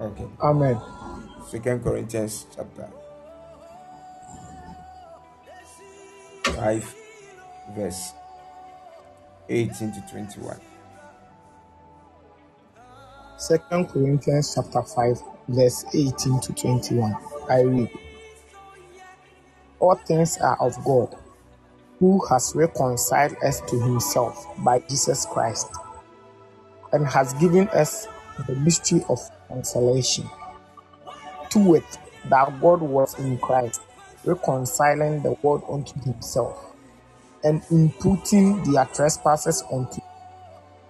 Okay. Amen. Second Corinthians chapter 5, verse 18 to 21. Second Corinthians chapter 5, verse 18 to 21. I read. All things are of God, who has reconciled us to himself by Jesus Christ, and has given us the mystery of consolation. To it, that God was in Christ, reconciling the world unto himself, and imputing their trespasses unto him,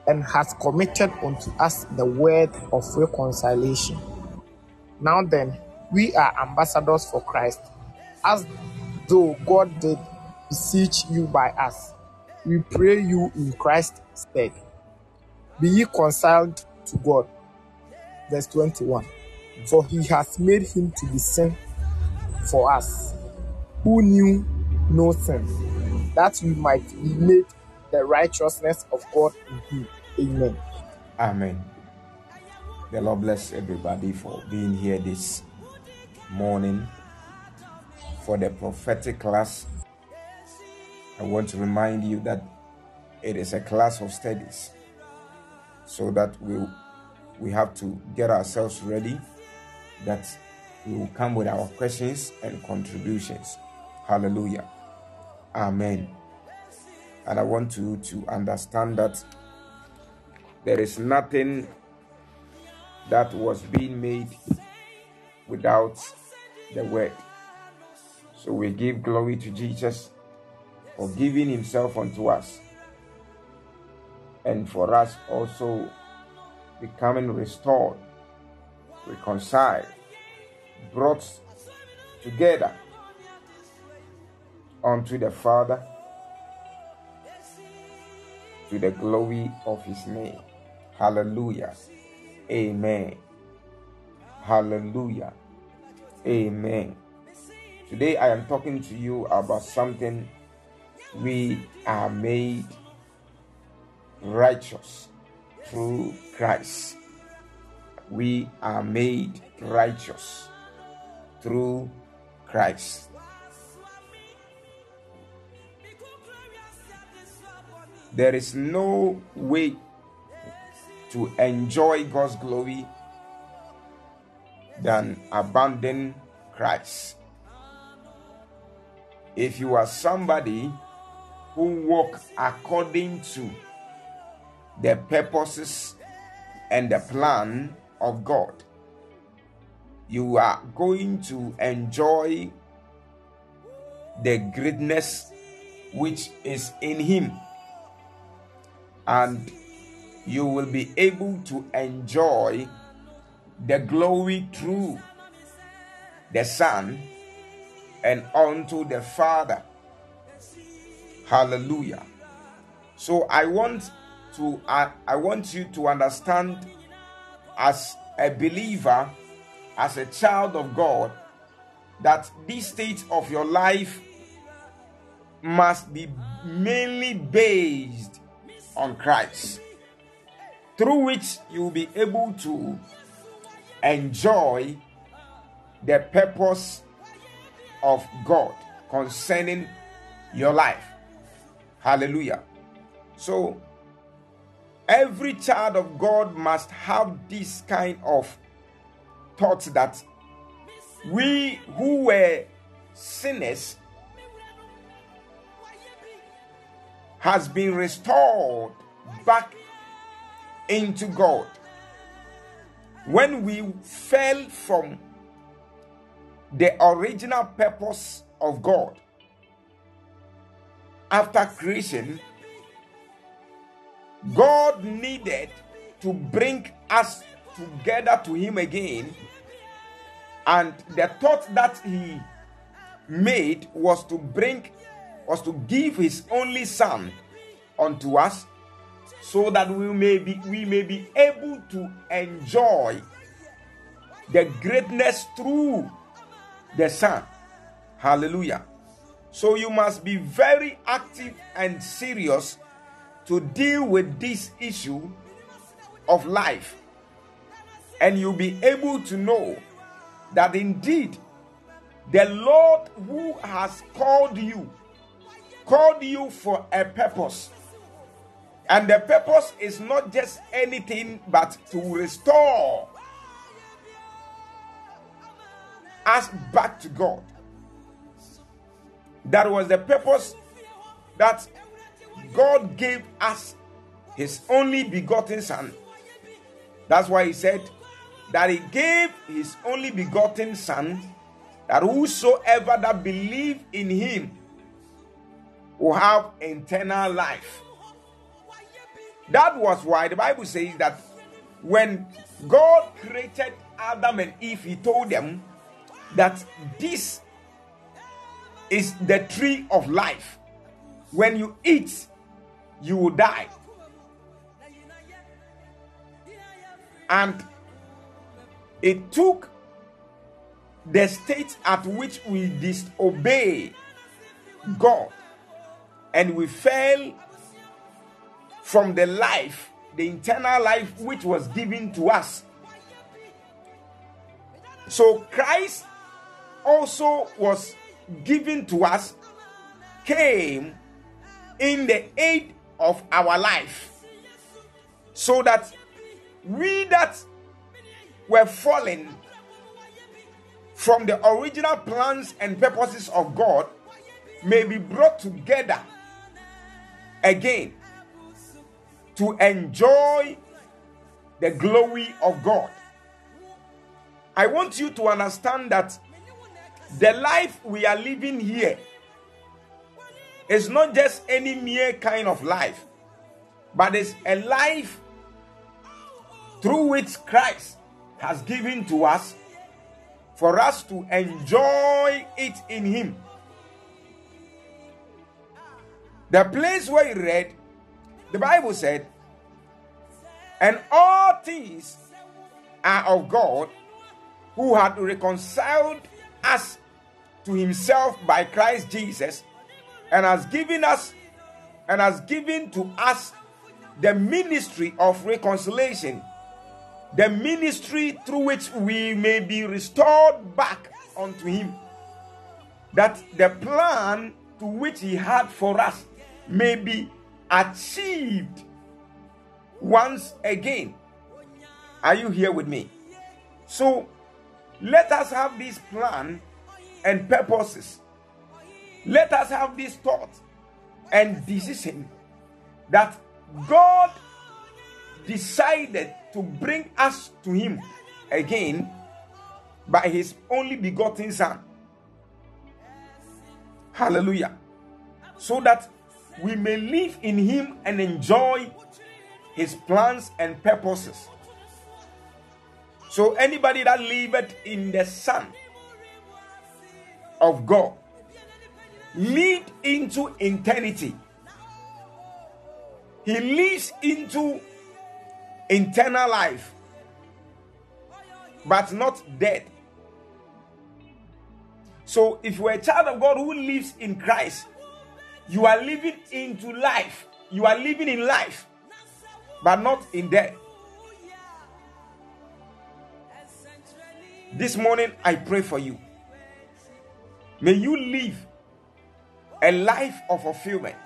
and has committed unto us the word of reconciliation. Now then, we are ambassadors for Christ, as though God did beseech you by us. We pray you in Christ's stead. Be ye reconciled to God. Verse 21. For he has made him to be sin for us, who knew no sin, that we might be made the righteousness of God in him. Amen. Amen. The Lord bless everybody for being here this morning for the prophetic class. I want to remind you that it is a class of studies so that we we have to get ourselves ready that we will come with our questions and contributions. Hallelujah. Amen. And I want you to understand that there is nothing that was being made without the word. So we give glory to Jesus for giving himself unto us and for us also becoming restored, reconciled, brought together unto the Father to the glory of his name. Hallelujah. Amen. Hallelujah. Amen. Today I am talking to you about something we are made righteous through Christ. We are made righteous through Christ. There is no way to enjoy God's glory than abandon Christ. If you are somebody who walk according to the purposes and the plan of God, you are going to enjoy the greatness which is in Him. And you will be able to enjoy the glory through the Son and unto the Father. Hallelujah. So I want to I, I want you to understand as a believer, as a child of God, that this state of your life must be mainly based on Christ through which you will be able to enjoy the purpose of God concerning your life. Hallelujah. So, every child of God must have this kind of thoughts that we who were sinners has been restored back into God. When we fell from the original purpose of God after creation, God needed to bring us together to Him again. And the thought that He made was to bring, was to give His only Son unto us so that we may be we may be able to enjoy the greatness through the son hallelujah so you must be very active and serious to deal with this issue of life and you'll be able to know that indeed the Lord who has called you called you for a purpose. And the purpose is not just anything but to restore us back to God. That was the purpose that God gave us his only begotten Son. That's why he said that he gave his only begotten Son, that whosoever that believe in him will have eternal life. That was why the Bible says that when God created Adam and Eve, he told them that this is the tree of life. When you eat, you will die. And it took the state at which we disobey God and we fell from the life, the internal life which was given to us. So Christ also was given to us, came in the aid of our life, so that we that were fallen from the original plans and purposes of God may be brought together again to enjoy the glory of God. I want you to understand that the life we are living here is not just any mere kind of life, but it's a life through which Christ has given to us for us to enjoy it in Him. The place where he read, the Bible said, and all things are of God who had reconciled us to himself by Christ Jesus and has given us and has given to us the ministry of reconciliation the ministry through which we may be restored back unto him that the plan to which he had for us may be achieved once again. Are you here with me? So let us have this plan and purposes. Let us have this thought and decision that God decided to bring us to Him again by His only begotten Son. Hallelujah. So that we may live in Him and enjoy His plans and purposes. So, anybody that liveth in the Son of God lead into eternity. He lives into internal life, but not dead. So, if you're a child of God who lives in Christ, you are living into life. You are living in life, but not in death. This morning, I pray for you. May you live a life of fulfillment.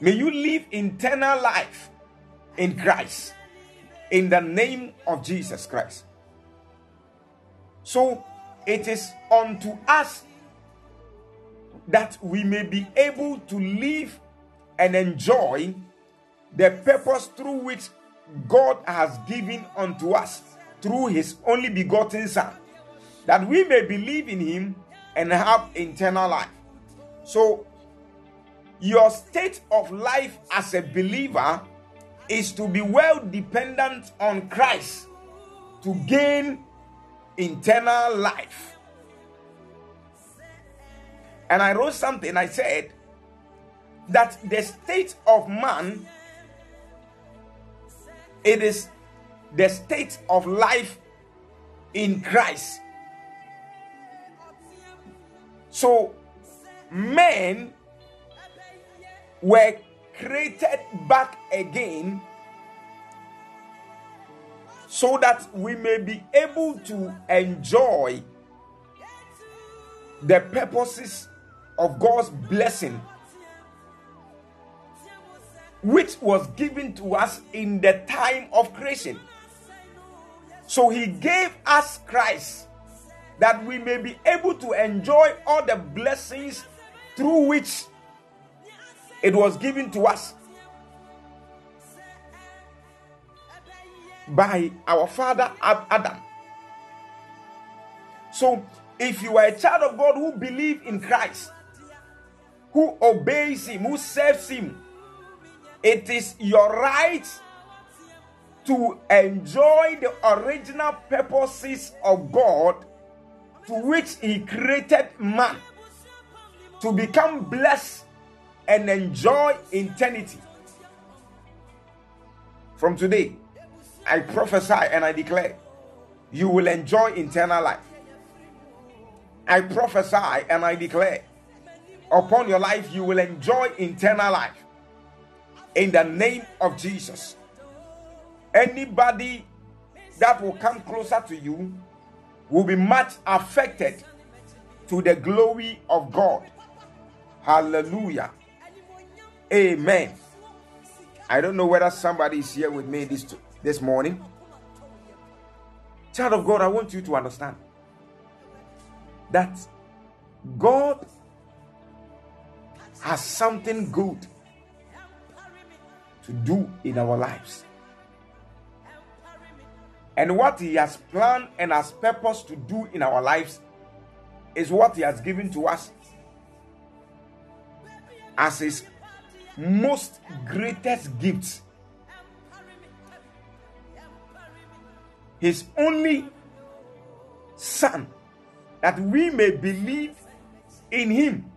May you live eternal life in Christ, in the name of Jesus Christ. So it is unto us that we may be able to live and enjoy the purpose through which God has given unto us through his only begotten Son, that we may believe in him and have eternal life. So, your state of life as a believer is to be well dependent on Christ to gain internal life. And I wrote something, I said that the state of man it is the state of life in Christ. So men were created back again so that we may be able to enjoy the purposes of God's blessing, which was given to us in the time of creation. So he gave us Christ that we may be able to enjoy all the blessings through which it was given to us by our father Adam. So, if you are a child of God who believe in Christ, who obeys Him, who serves Him, it is your right to enjoy the original purposes of God to which He created man to become blessed and enjoy eternity. From today, I prophesy and I declare you will enjoy eternal life. I prophesy and I declare upon your life you will enjoy eternal life in the name of Jesus. Anybody that will come closer to you will be much affected to the glory of God. Hallelujah. Amen. I don't know whether somebody is here with me this this morning. Child of God, I want you to understand that God has something good to do in our lives. And what He has planned and has purpose to do in our lives is what He has given to us as His most greatest gifts his only son that we may believe in him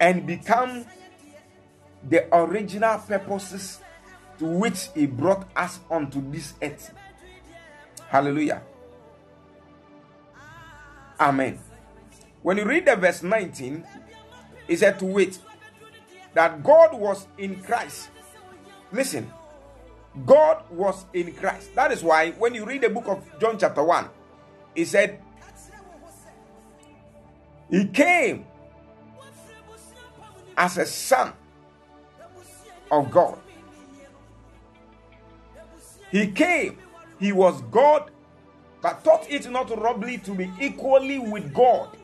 and become the original purposes to which he brought us onto this earth. Hallelujah. Amen. When you read the verse 19, he said to wait that God was in Christ. Listen, God was in Christ. That is why when you read the book of John, chapter 1, he said, He came as a son of God. He came, he was God, but thought it not robbery to be equally with God,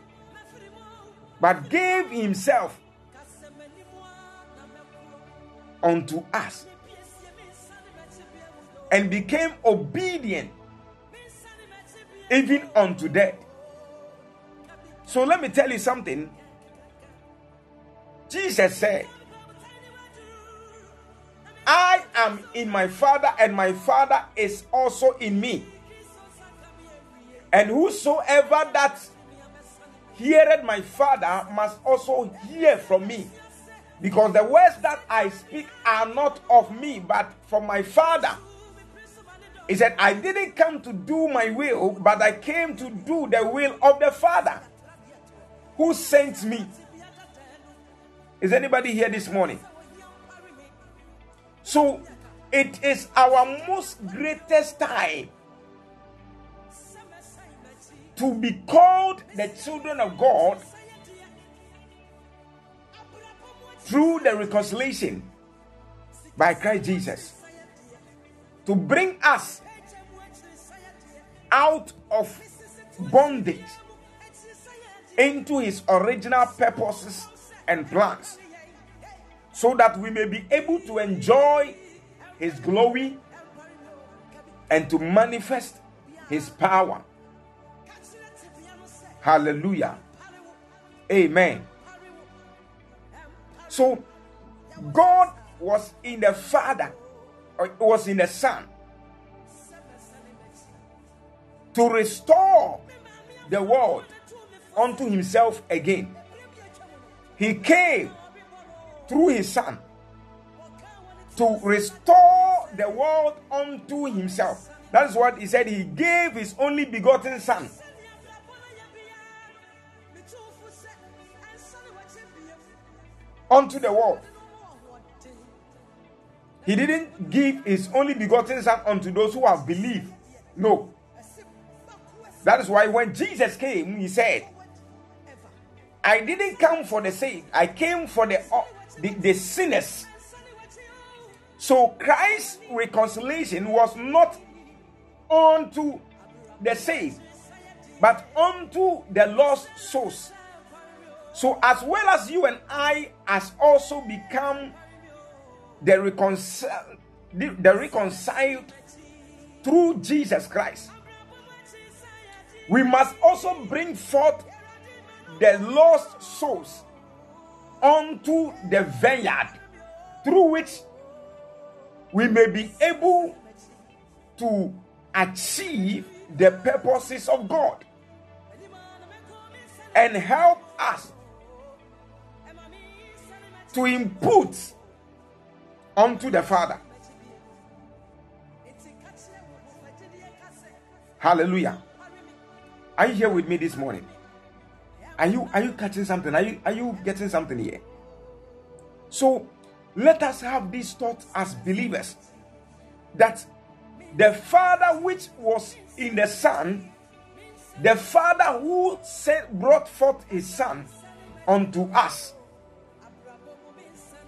but gave himself unto us and became obedient even unto death. So let me tell you something. Jesus said, I am in my Father, and my Father is also in me. And whosoever that heareth my Father must also hear from me. Because the words that I speak are not of me, but from my Father he said, I didn't come to do my will, but I came to do the will of the Father who sent me. Is anybody here this morning? So it is our most greatest time to be called the children of God through the reconciliation by Christ Jesus to bring us out of bondage into his original purposes and plans so that we may be able to enjoy his glory and to manifest his power. Hallelujah. Amen. So, God was in the Father it was in the Son to restore the world unto himself again. He came through his Son to restore the world unto himself. That's what he said. He gave his only begotten Son. Unto the world He didn't give his only begotten Son unto those who have believed. No. That is why when Jesus came, he said, I didn't come for the saved, I came for the, uh, the, the sinners. So Christ's reconciliation was not unto the saved, but unto the lost souls. So, as well as you and I, has also become the the, reconciled through Jesus Christ. We must also bring forth the lost souls onto the vineyard through which we may be able to achieve the purposes of God and help us to input unto the Father. Hallelujah. Are you here with me this morning? Are you are you catching something? Are you are you getting something here? So let us have this thought as believers that the Father which was in the Son, the Father who said, brought forth his Son unto us,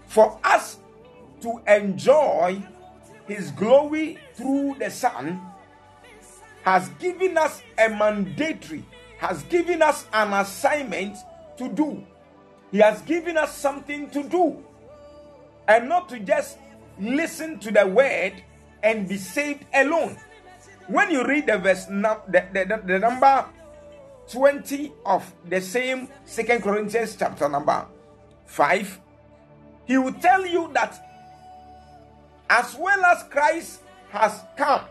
for us to enjoy his glory through the Son, has given us a mandatory, has given us an assignment to do. He has given us something to do and not to just listen to the word and be saved alone. When you read the verse, the, the, the number 20 of the same Second Corinthians chapter number 5, he will tell you that as well as Christ has come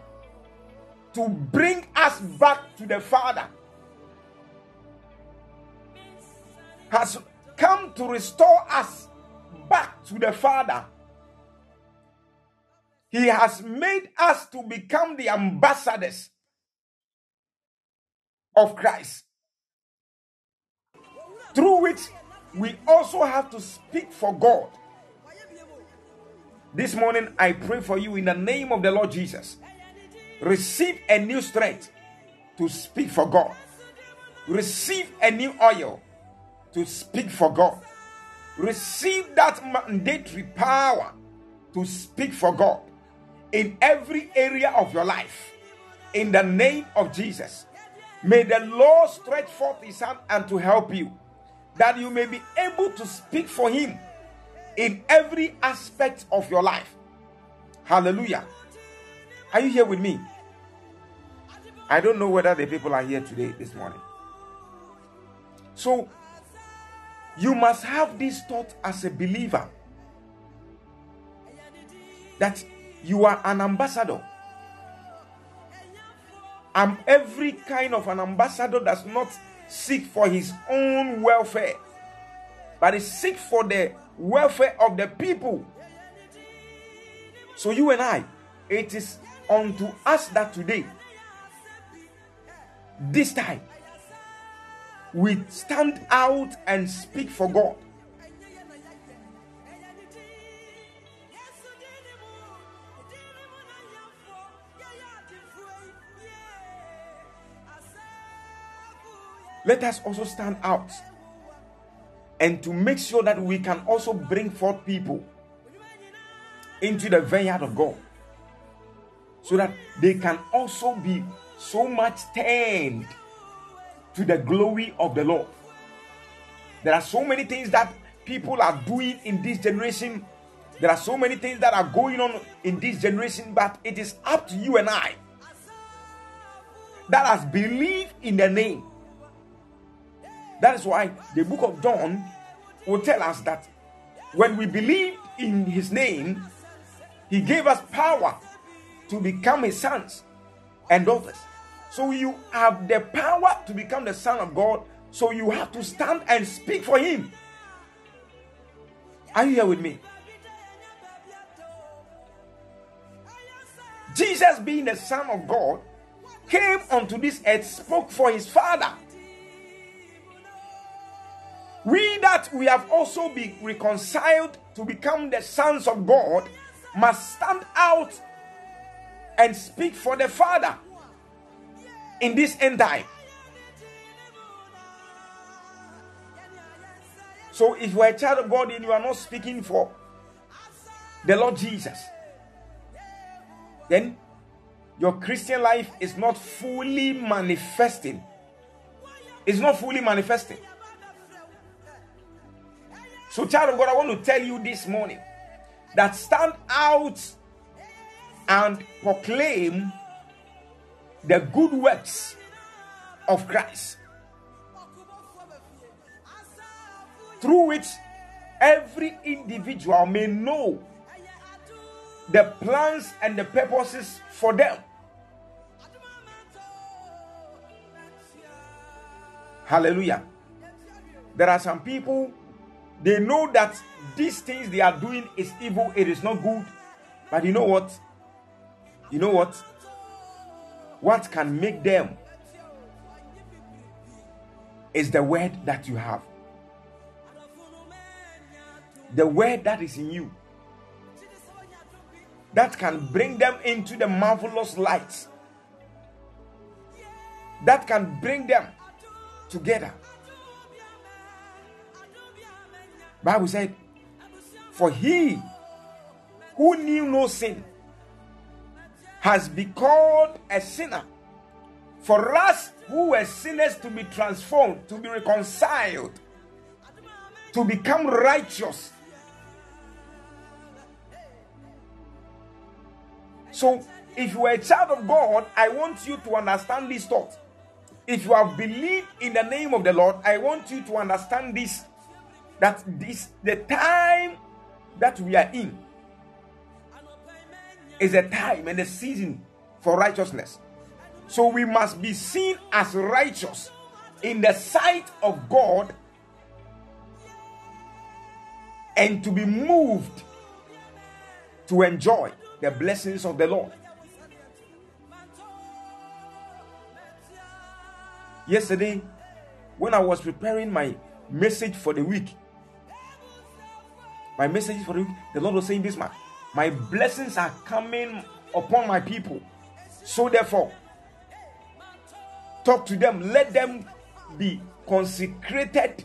to bring us back to the Father, has come to restore us back to the Father. He has made us to become the ambassadors of Christ, through which we also have to speak for God. This morning, I pray for you in the name of the Lord Jesus. Receive a new strength to speak for God. Receive a new oil to speak for God. Receive that mandatory power to speak for God in every area of your life. In the name of Jesus. May the Lord stretch forth his hand and to help you that you may be able to speak for him in every aspect of your life. Hallelujah. Are you here with me? I don't know whether the people are here today, this morning. So, you must have this thought as a believer that you are an ambassador. And every kind of an ambassador does not seek for his own welfare, but is seek for the welfare of the people. So you and I, it is unto us that today, this time, we stand out and speak for God. Let us also stand out and to make sure that we can also bring forth people into the vineyard of God so that they can also be so much turned to the glory of the Lord. There are so many things that people are doing in this generation. There are so many things that are going on in this generation, but it is up to you and I that has believed in the name. That is why the book of John will tell us that when we believe in his name, he gave us power to become his sons and daughters. So you have the power to become the son of God. So you have to stand and speak for him. Are you here with me? Jesus, being the Son of God, came onto this earth, spoke for his Father. We that we have also been reconciled to become the sons of God must stand out and speak for the Father in this end time. So if you are a child of God and you are not speaking for the Lord Jesus, then your Christian life is not fully manifesting. It's not fully manifesting. So, child of God, I want to tell you this morning that stand out and proclaim the good works of Christ, through which every individual may know the plans and the purposes for them. Hallelujah. There are some people, they know that these things they are doing is evil, it is not good. But you know what? You know what? What can make them is the word that you have. The word that is in you that can bring them into the marvelous light, that can bring them together. Bible said, For he who knew no sin has become a sinner. For us who were sinners to be transformed, to be reconciled, to become righteous. So, if you are a child of God, I want you to understand this thought. If you have believed in the name of the Lord, I want you to understand this that this the time that we are in is a time and a season for righteousness. So we must be seen as righteous in the sight of God and to be moved to enjoy the blessings of the Lord. Yesterday, when I was preparing my message for the week, my message for the week, the Lord was saying this man, my blessings are coming upon my people. So therefore, talk to them, let them be consecrated,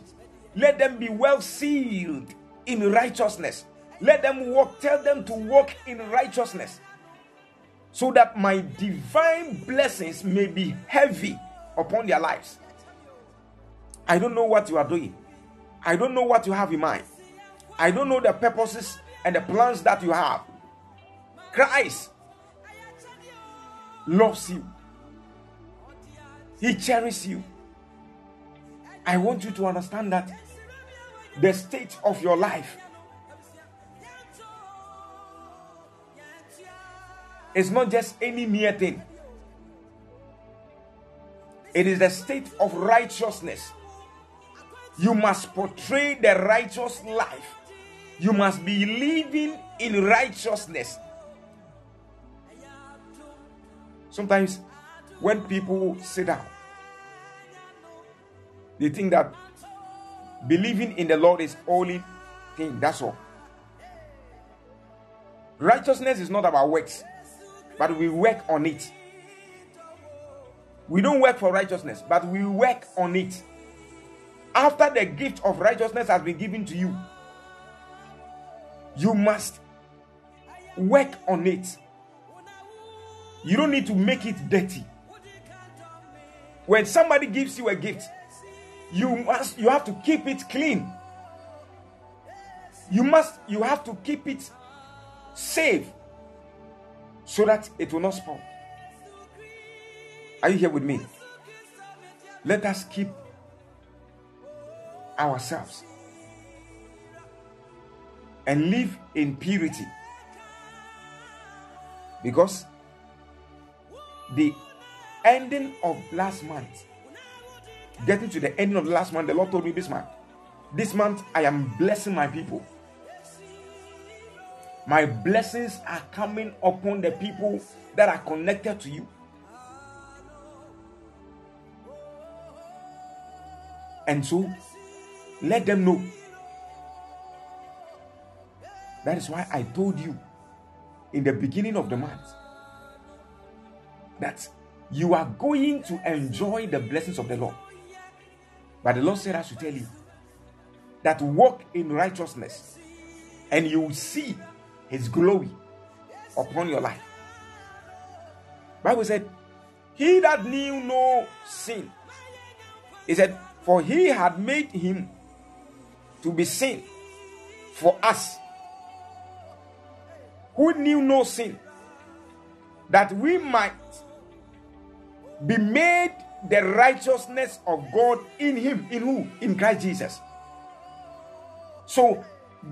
let them be well sealed in righteousness. Let them walk, tell them to walk in righteousness so that my divine blessings may be heavy upon their lives. I don't know what you are doing. I don't know what you have in mind. I don't know the purposes and the plans that you have. Christ loves you, He cherishes you. I want you to understand that the state of your life is not just any mere thing. It is the state of righteousness. You must portray the righteous life. You must be living in righteousness. Sometimes, when people sit down, they think that believing in the Lord is only thing. That's all. Righteousness is not about works, but we work on it. We don't work for righteousness, but we work on it. After the gift of righteousness has been given to you, you must work on it. You don't need to make it dirty. When somebody gives you a gift, you must you have to keep it clean. You must you have to keep it safe so that it will not spoil. Are you here with me? Let us keep ourselves and live in purity. Because the ending of last month, getting to the ending of last month, the Lord told me this month, this month I am blessing my people. My blessings are coming upon the people that are connected to you. And so let them know. That is why I told you in the beginning of the month that you are going to enjoy the blessings of the Lord. But the Lord said, I should tell you that walk in righteousness and you will see his glory upon your life. Bible said, He that knew no sin, he said, For he had made him to be sin for us who knew no sin, that we might be made the righteousness of God in him. In who? In Christ Jesus. So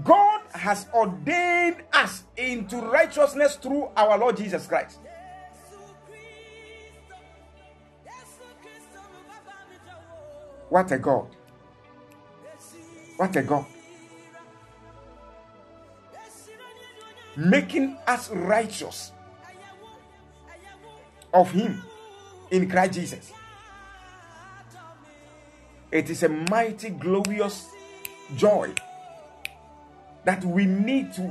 God has ordained us into righteousness through our Lord Jesus Christ. What a God. What a God. Making us righteous of Him in Christ Jesus. It is a mighty, glorious joy that we need to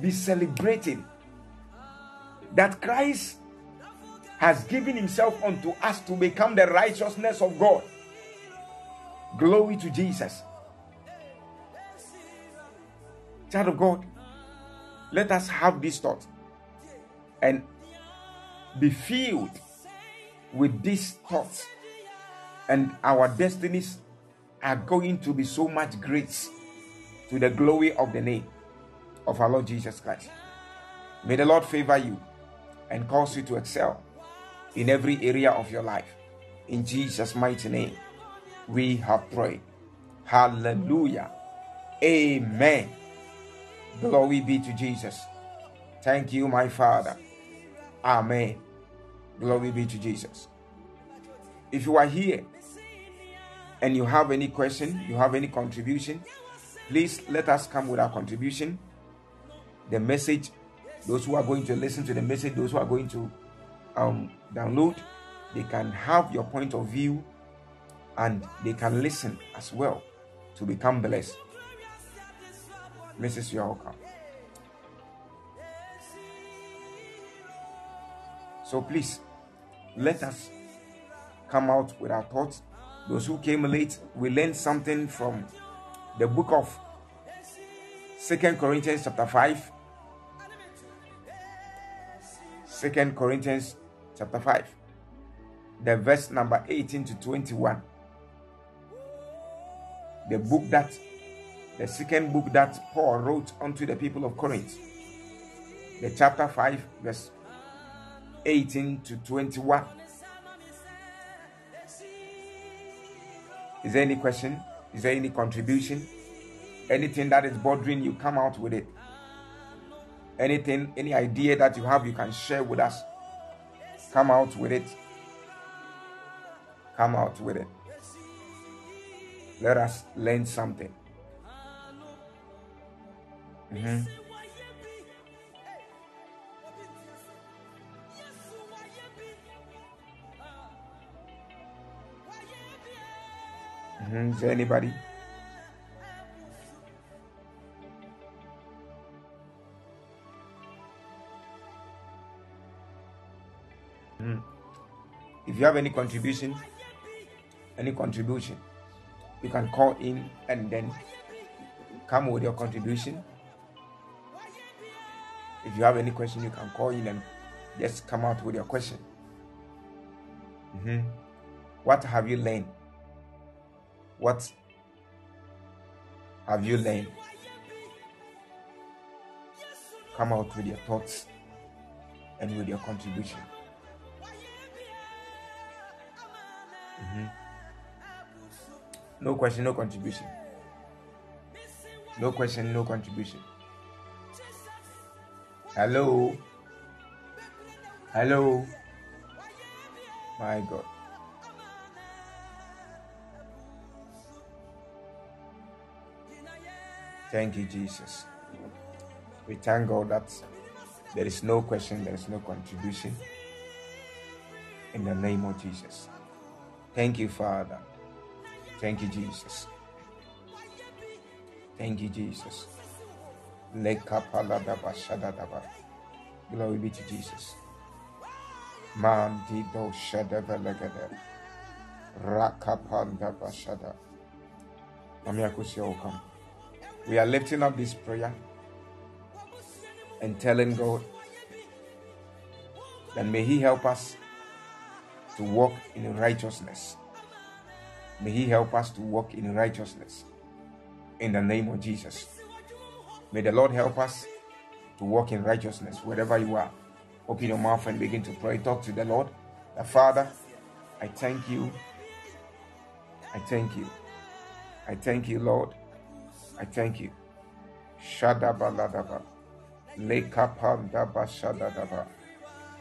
be celebrating. That Christ has given Himself unto us to become the righteousness of God. Glory to Jesus. Child of God, let us have this thought and be filled with these thoughts, and our destinies are going to be so much great to the glory of the name of our Lord Jesus Christ. May the Lord favor you and cause you to excel in every area of your life. In Jesus' mighty name, we have prayed. Hallelujah. Amen. Glory be to Jesus. Thank you, my Father. Amen. Glory be to Jesus. If you are here and you have any question, you have any contribution, please let us come with our contribution. The message, those who are going to listen to the message, those who are going to um, download, they can have your point of view and they can listen as well to become blessed. Mrs. Yoka. So please let us come out with our thoughts. Those who came late, we learned something from the book of Second Corinthians chapter 5. Second Corinthians chapter 5. The verse number 18 to 21. The book that the second book that Paul wrote unto the people of Corinth. The chapter 5, verse 18 to 21. Is there any question? Is there any contribution? Anything that is bothering you, come out with it. Anything, any idea that you have, you can share with us. Come out with it. Come out with it. Let us learn something. Mm-hmm. Mm-hmm. Is there anybody? Mm. If you have any contribution, any contribution, you can call in and then come with your contribution. If you have any question, you can call in and just come out with your question. Mm-hmm. What have you learned? What have you learned? Come out with your thoughts and with your contribution. Mm-hmm. No question, no contribution. No question, no contribution. Hello. Hello. My God. Thank you, Jesus. We thank God that there is no question, there is no contribution. In the name of Jesus. Thank you, Father. Thank you, Jesus. Thank you, Jesus. Glory be to Jesus. Man dido shada velegade. Rakapanda bashada. We are lifting up this prayer and telling God that may He help us to walk in righteousness. May He help us to walk in righteousness. In the name of Jesus. May the Lord help us to walk in righteousness wherever you are. Open your mouth and begin to pray. Talk to the Lord. The Father, I thank you. I thank you. I thank you, Lord. I thank you. Shadabaladaba. Lekapandaba shadadaba.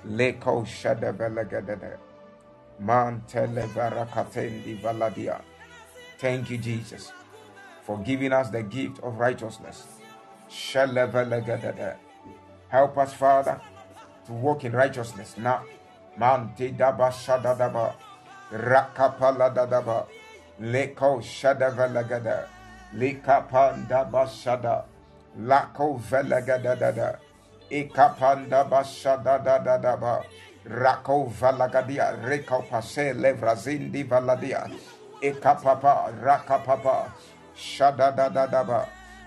Leko shadabalagadada. Man televarakatendi valadia. Thank you, Jesus, for giving us the gift of righteousness. Help us, Father, to walk in righteousness. Now, man te daba shadadaba. Rakapaladadaba. Leko shadavalagada. Likapanda bashada. Lako velagadadada. Ikapanda bashada da da da ba. Rako valagadia. Reko pase levrazindi valadia. Ikapapa rakapapa. Shada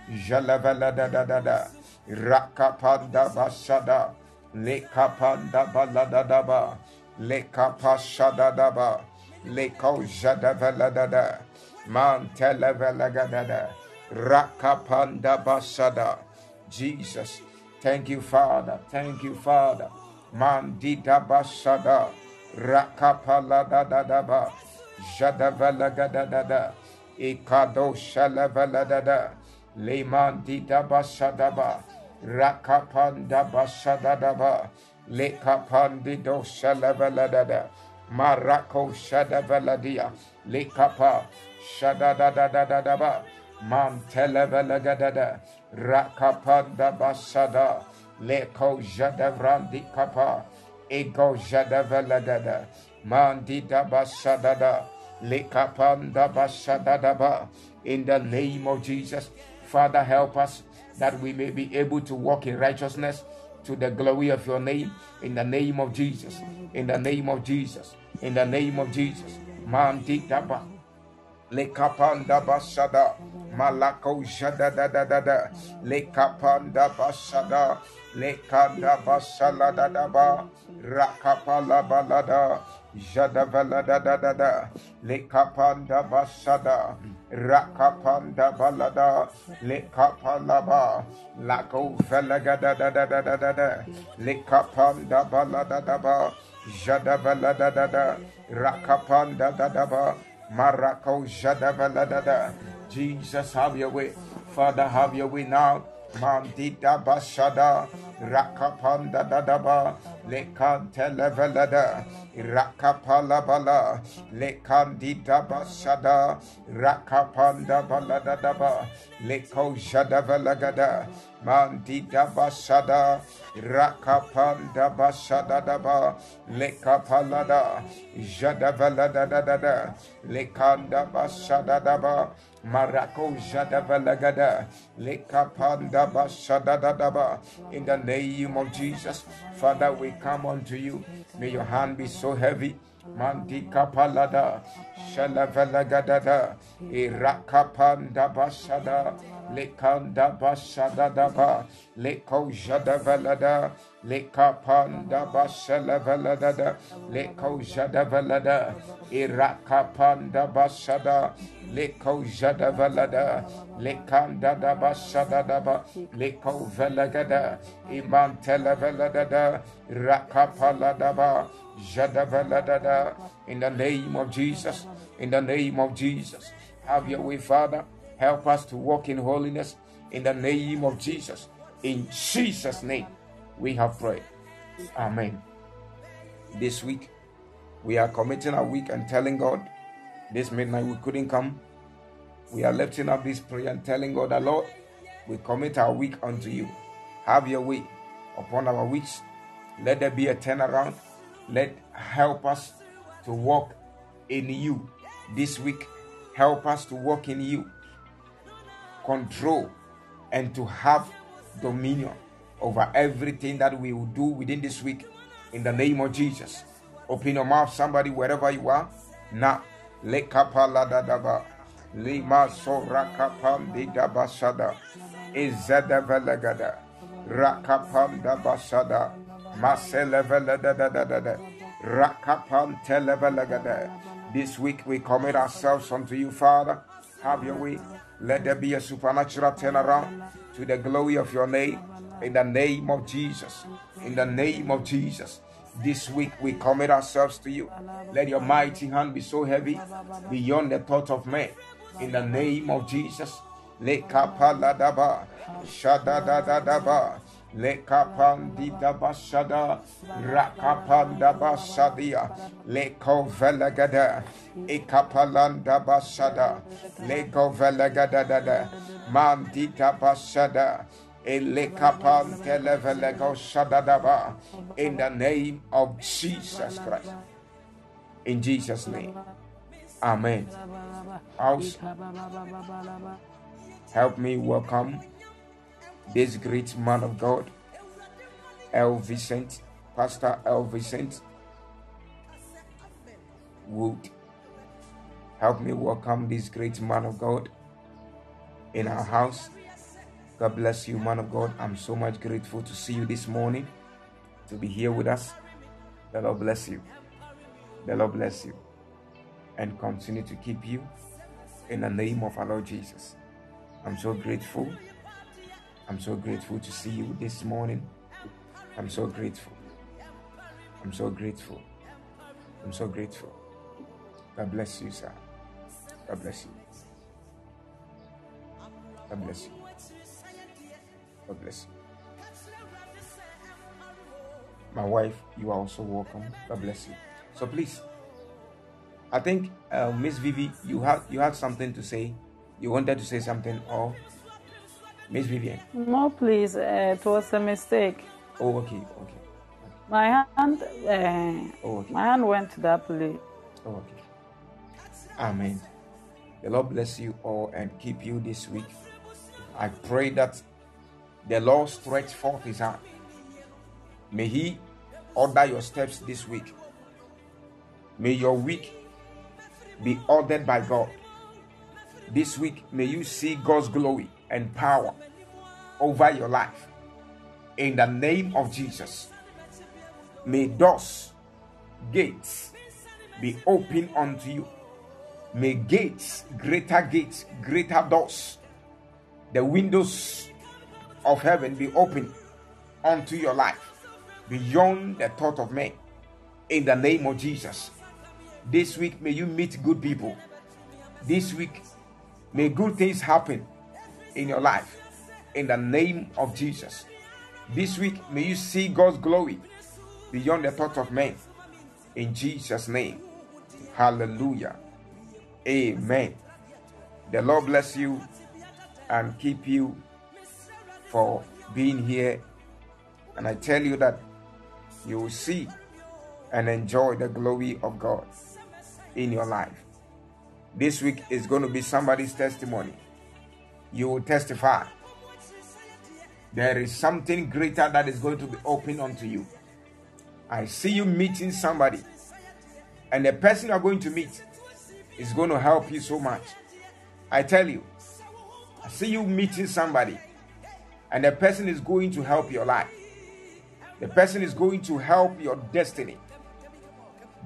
da da da da da da da. Rakapanda bashada. Lekapanda balada da ba. Lekapashada da ba. Leko jada velada da. Man televelagadada. Rakapanda basada. Jesus. Thank you, Father. Thank you, Father. Mandita basada. Rakapala da da da ba. Jadavalagada Ikado shalavalada. Lemandita basada ba. Rakapanda basada da ba. Lekapandido shalavalada. Marako shadavaladia. Lekapa shadadadadadaba. Mantelevelagada. Rakapanda basada. Leko jadavrandi kapa. Ego jadavelagada. Mandida basadada. Lekapanda basadadaba. In the name of Jesus. Father, help us that we may be able to walk in righteousness to the glory of your name in the name of Jesus. In the name of Jesus. In the name of Jesus. Lekapanda basada. Malako da da da da. Basada. Lekanda basala da da ba. Rakapala balada. Jada valada da da da. Lekapanda basada. Rakapanda balada. Lekapalaba. Lako velaga da da da da da da da. Lekapanda balada da ba. Jada valada da da. Rakapanda da da ba. Marako jada valada da. Jesus, have your way. Father, have your way now. Mandita basada. Rakapanda da da ba. Lekante levelada. Rakapala bala. Lekandita basada. Rakapanda balada da ba. Leko jada velagada. Mandita basada. Rakapanda basada da ba. Lekapalada. Jada velada da da da. Lekanda basada da ba. Marako jada velagada. Lekapanda basada da da ba. In the name of Jesus, Father, we come unto you. May your hand be so heavy. Mandika palada, shalavalagadada, irakapanda basada, lekanda basada daba, leko jada valada, lekapanda basala valada, leko jada valada, irakapanda basada, leko jada valada, lekanda da basada daba, leko valagada, imantela valada, rakapala daba, Jadavalada, in the name of Jesus, in the name of Jesus. Have your way, Father. Help us to walk in holiness in the name of Jesus. In Jesus' name, we have prayed. Amen. This week, we are committing our week and telling God this midnight we couldn't come. We are lifting up this prayer and telling God, the Lord, we commit our week unto you. Have your way upon our weeks. Let there be a turnaround let help us to walk in you this week. Help us to walk in you, control, and to have dominion over everything that we will do within this week in the name of Jesus. Open your mouth, somebody, wherever you are. Na lekapa la da da ba lima sora kapam di da basada izada velegada rakapam da basada masele vele da da da da da rakapam televelegada. This week we commit ourselves unto you, Father. Have your way. Let there be a supernatural turnaround to the glory of your name. In the name of Jesus. In the name of Jesus. This week we commit ourselves to you. Let your mighty hand be so heavy beyond the thought of man. In the name of Jesus. Le kapaladaba, shadadadadaba, le kapandida bashada, rakapanda basadia, le kovelegada, ekapalanda basada, le kovelegada, mandita basada, in the name of Jesus Christ. In Jesus' name. Amen. House, help me welcome this great man of God, El Vicent, Pastor El Vicent would Help me welcome this great man of God in our house God bless you, man of God. I'm so much grateful to see you this morning, to be here with us. The Lord bless you. The Lord bless you. And continue to keep you in the name of our Lord Jesus. I'm so grateful. I'm so grateful to see you this morning. I'm so grateful. I'm so grateful. I'm so grateful. God bless you, sir. God bless you. God bless you. God bless you. My wife, you are also welcome. God bless you. So please, I think uh, Miss Vivi, you had you had something to say. You wanted to say something, or Miss Vivian? No, please. Uh, it was a mistake. Oh, okay, okay. My hand, uh, oh, okay. my hand went to that place. Oh, okay. Amen. The Lord bless you all and keep you this week. I pray that the Lord stretch forth his hand. May he order your steps this week. May your week be ordered by God. This week, may you see God's glory and power over your life. In the name of Jesus, may doors, gates be open unto you. May gates, greater gates, greater doors, the windows of heaven be open unto your life beyond the thought of men. In the name of Jesus. This week, may you meet good people. This week, may good things happen in your life. In the name of Jesus. This week, may you see God's glory beyond the thought of men. In Jesus' name. Hallelujah. Amen. The Lord bless you and keep you for being here. And I tell you that you will see and enjoy the glory of God in your life. This week is going to be somebody's testimony. You will testify. There is something greater that is going to be open unto you. I see you meeting somebody, and the person you are going to meet is going to help you so much. I tell you, I see you meeting somebody, and the person is going to help your life. The person is going to help your destiny.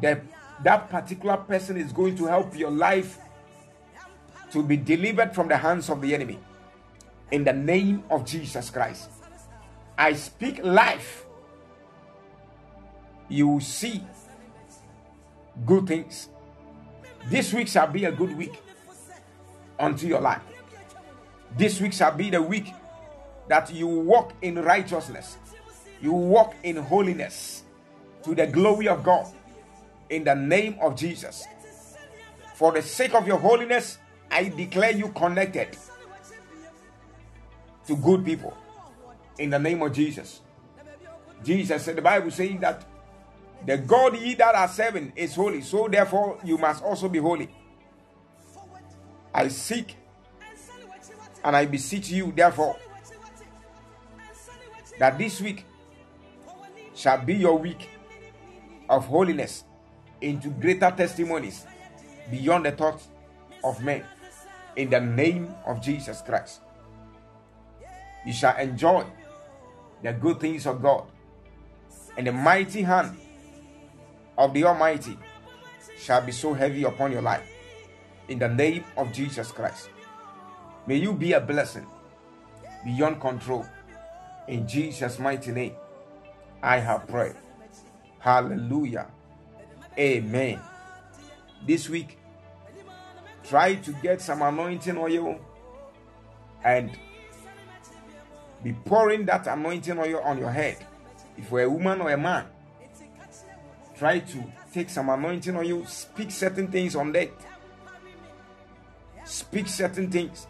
The, that particular person is going to help your life to be delivered from the hands of the enemy. In the name of Jesus Christ, I speak life. You will see good things. This week shall be a good week unto your life. This week shall be the week that you walk in righteousness, you walk in holiness to the glory of God in the name of Jesus. For the sake of your holiness, I declare you connected to good people in the name of Jesus. Jesus said, the Bible saying that the God ye that are serving is holy, so therefore you must also be holy. I seek and I beseech you, therefore, that this week shall be your week of holiness into greater testimonies beyond the thoughts of men in the name of Jesus Christ. You shall enjoy the good things of God and the mighty hand of the Almighty shall be so heavy upon your life in the name of Jesus Christ. May you be a blessing beyond control in Jesus' mighty name. I have prayed. Hallelujah. Amen. This week, try to get some anointing oil and be pouring that anointing oil on your head. If you're a woman or a man, try to take some anointing oil, speak certain things on that. Speak certain things.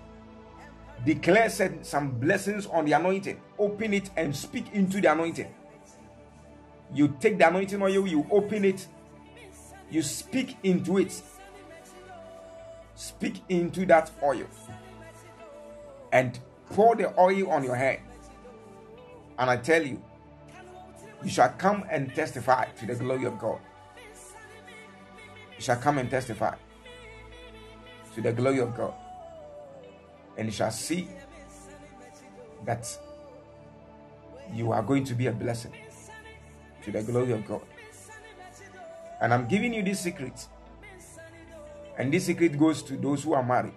Declare some blessings on the anointing. Open it and speak into the anointing. You take the anointing oil, you open it, you speak into it. Speak into that oil and pour the oil on your head. And I tell you, you shall come and testify to the glory of God. You shall come and testify to the glory of God. And you shall see that you are going to be a blessing to the glory of God. And I'm giving you this secret. And this secret goes to those who are married.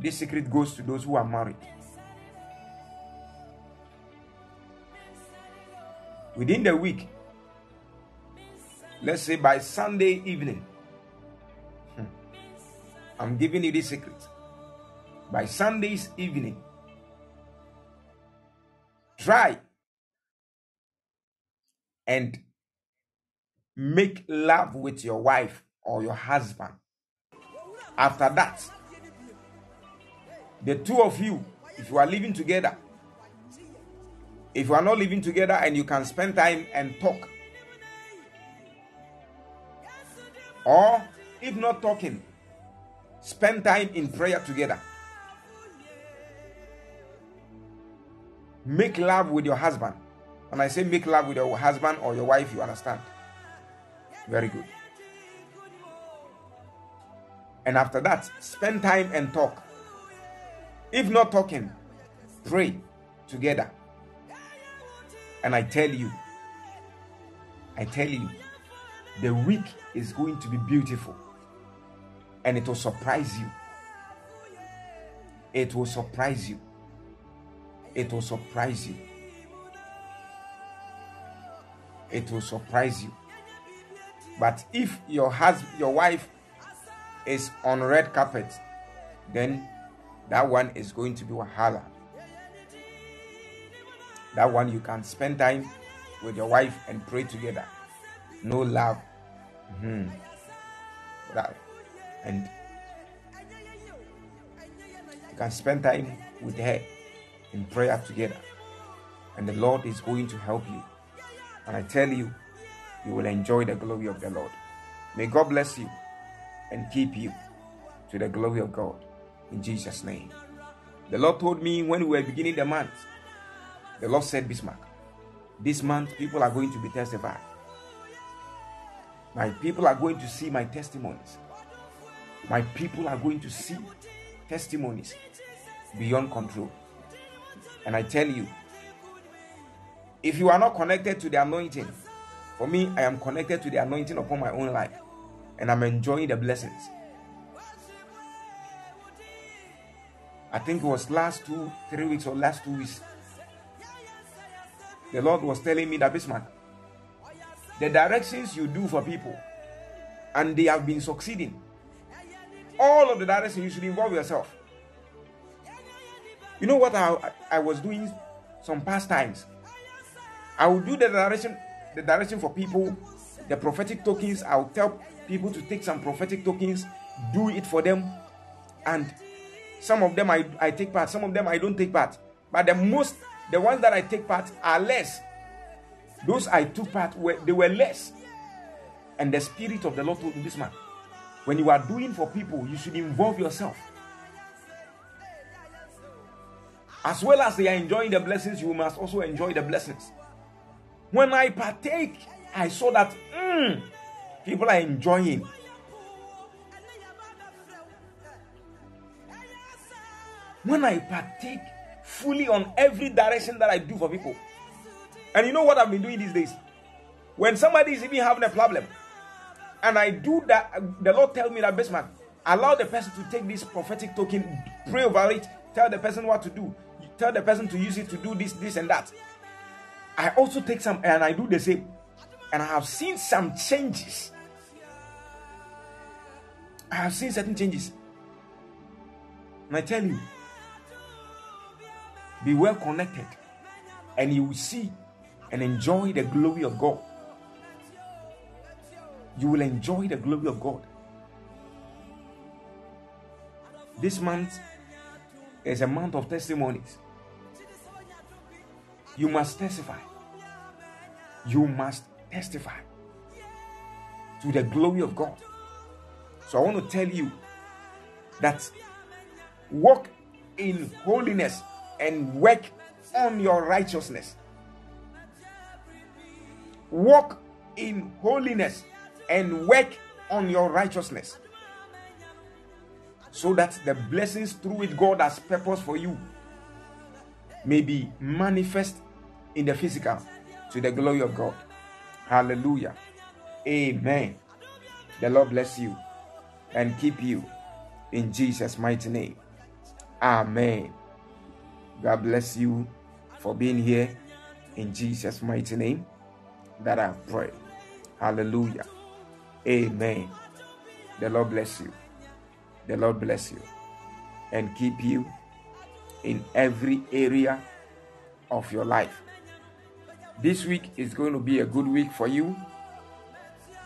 This secret goes to those who are married. Within the week, let's say by Sunday evening, hmm, I'm giving you this secret. By Sunday's evening, try and make love with your wife or your husband. After that, the two of you, if you are living together, if you are not living together and you can spend time and talk, or if not talking, spend time in prayer together. Make love with your husband. When I say make love with your husband or your wife, you understand. Very good. And after that, spend time and talk. If not talking, pray together. And I tell you, I tell you, the week is going to be beautiful. And it will surprise you. It will surprise you. It will surprise you. It will surprise you. But if your husband, your wife is on red carpet, then that one is going to be wahala. That one you can spend time with your wife and pray together. No love. Mm-hmm. That, and you can spend time with her in prayer together. And the Lord is going to help you. And I tell you, you will enjoy the glory of the Lord. May God bless you and keep you to the glory of God. In Jesus' name. The Lord told me when we were beginning the month, the Lord said, Bismark, this month people are going to be testified. My people are going to see my testimonies. My people are going to see testimonies beyond control. And I tell you, if you are not connected to the anointing, for me, I am connected to the anointing upon my own life, and I'm enjoying the blessings. I think it was last two, three weeks or last two weeks. The Lord was telling me that Bismark, the directions you do for people, and they have been succeeding. All of the directions you should involve yourself. You know what I, I was doing some past times? I would do the direction the direction for people, the prophetic tokens. I'll tell people to take some prophetic tokens, do it for them, and some of them I, I take part, some of them I don't take part. But the most, the ones that I take part are less. Those I took part were they were less. And the spirit of the Lord told me this man, when you are doing for people, you should involve yourself. As well as they are enjoying the blessings, you must also enjoy the blessings. When I partake, I saw that mm, people are enjoying. When I partake fully on every direction that I do for people, and you know what I've been doing these days? When somebody is even having a problem, and I do that, the Lord tell me that Bismark, allow the person to take this prophetic token, pray over it, tell the person what to do, tell the person to use it to do this, this, and that. I also take some and I do the same. And I have seen some changes. I have seen certain changes. And I tell you, be well connected, and you will see and enjoy the glory of God. You will enjoy the glory of God. This month is a month of testimonies. You must testify. You must testify to the glory of God. So I want to tell you that walk in holiness and work on your righteousness. Walk in holiness and work on your righteousness so that the blessings through which God has purpose for you may be manifest in the physical to the glory of God. Hallelujah. Amen. The Lord bless you and keep you in Jesus' mighty name. Amen. God bless you for being here in Jesus' mighty name that I pray. Hallelujah. Amen. The Lord bless you. The Lord bless you and keep you in every area of your life. This week is going to be a good week for you.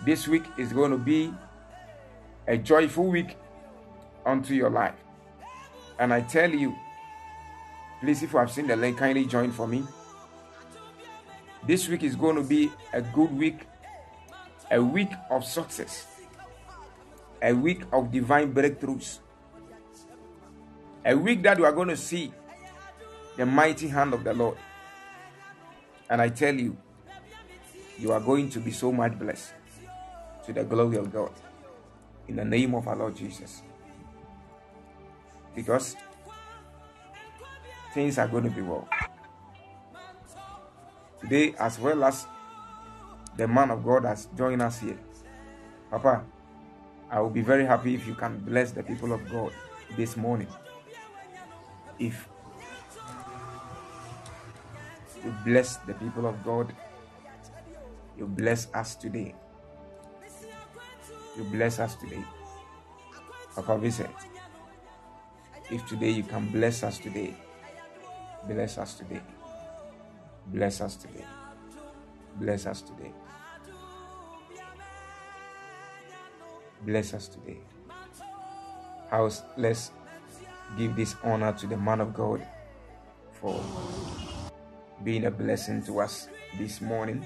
This week is going to be a joyful week unto your life. And I tell you, please, if you have seen the link, kindly join for me. This week is going to be a good week, a week of success, a week of divine breakthroughs, a week that we are going to see the mighty hand of the Lord. And I tell you, you are going to be so much blessed to the glory of God in the name of our Lord Jesus. Because things are going to be well. Today, as well as the man of God has joined us here. Papa, I will be very happy if you can bless the people of God this morning. If you bless the people of God. You bless us today. You bless us today. Papa Vincent, if today you can bless us today, bless us today. Bless us today. Bless us today. Bless us today. House, let's give this honor to the man of God for being a blessing to us this morning.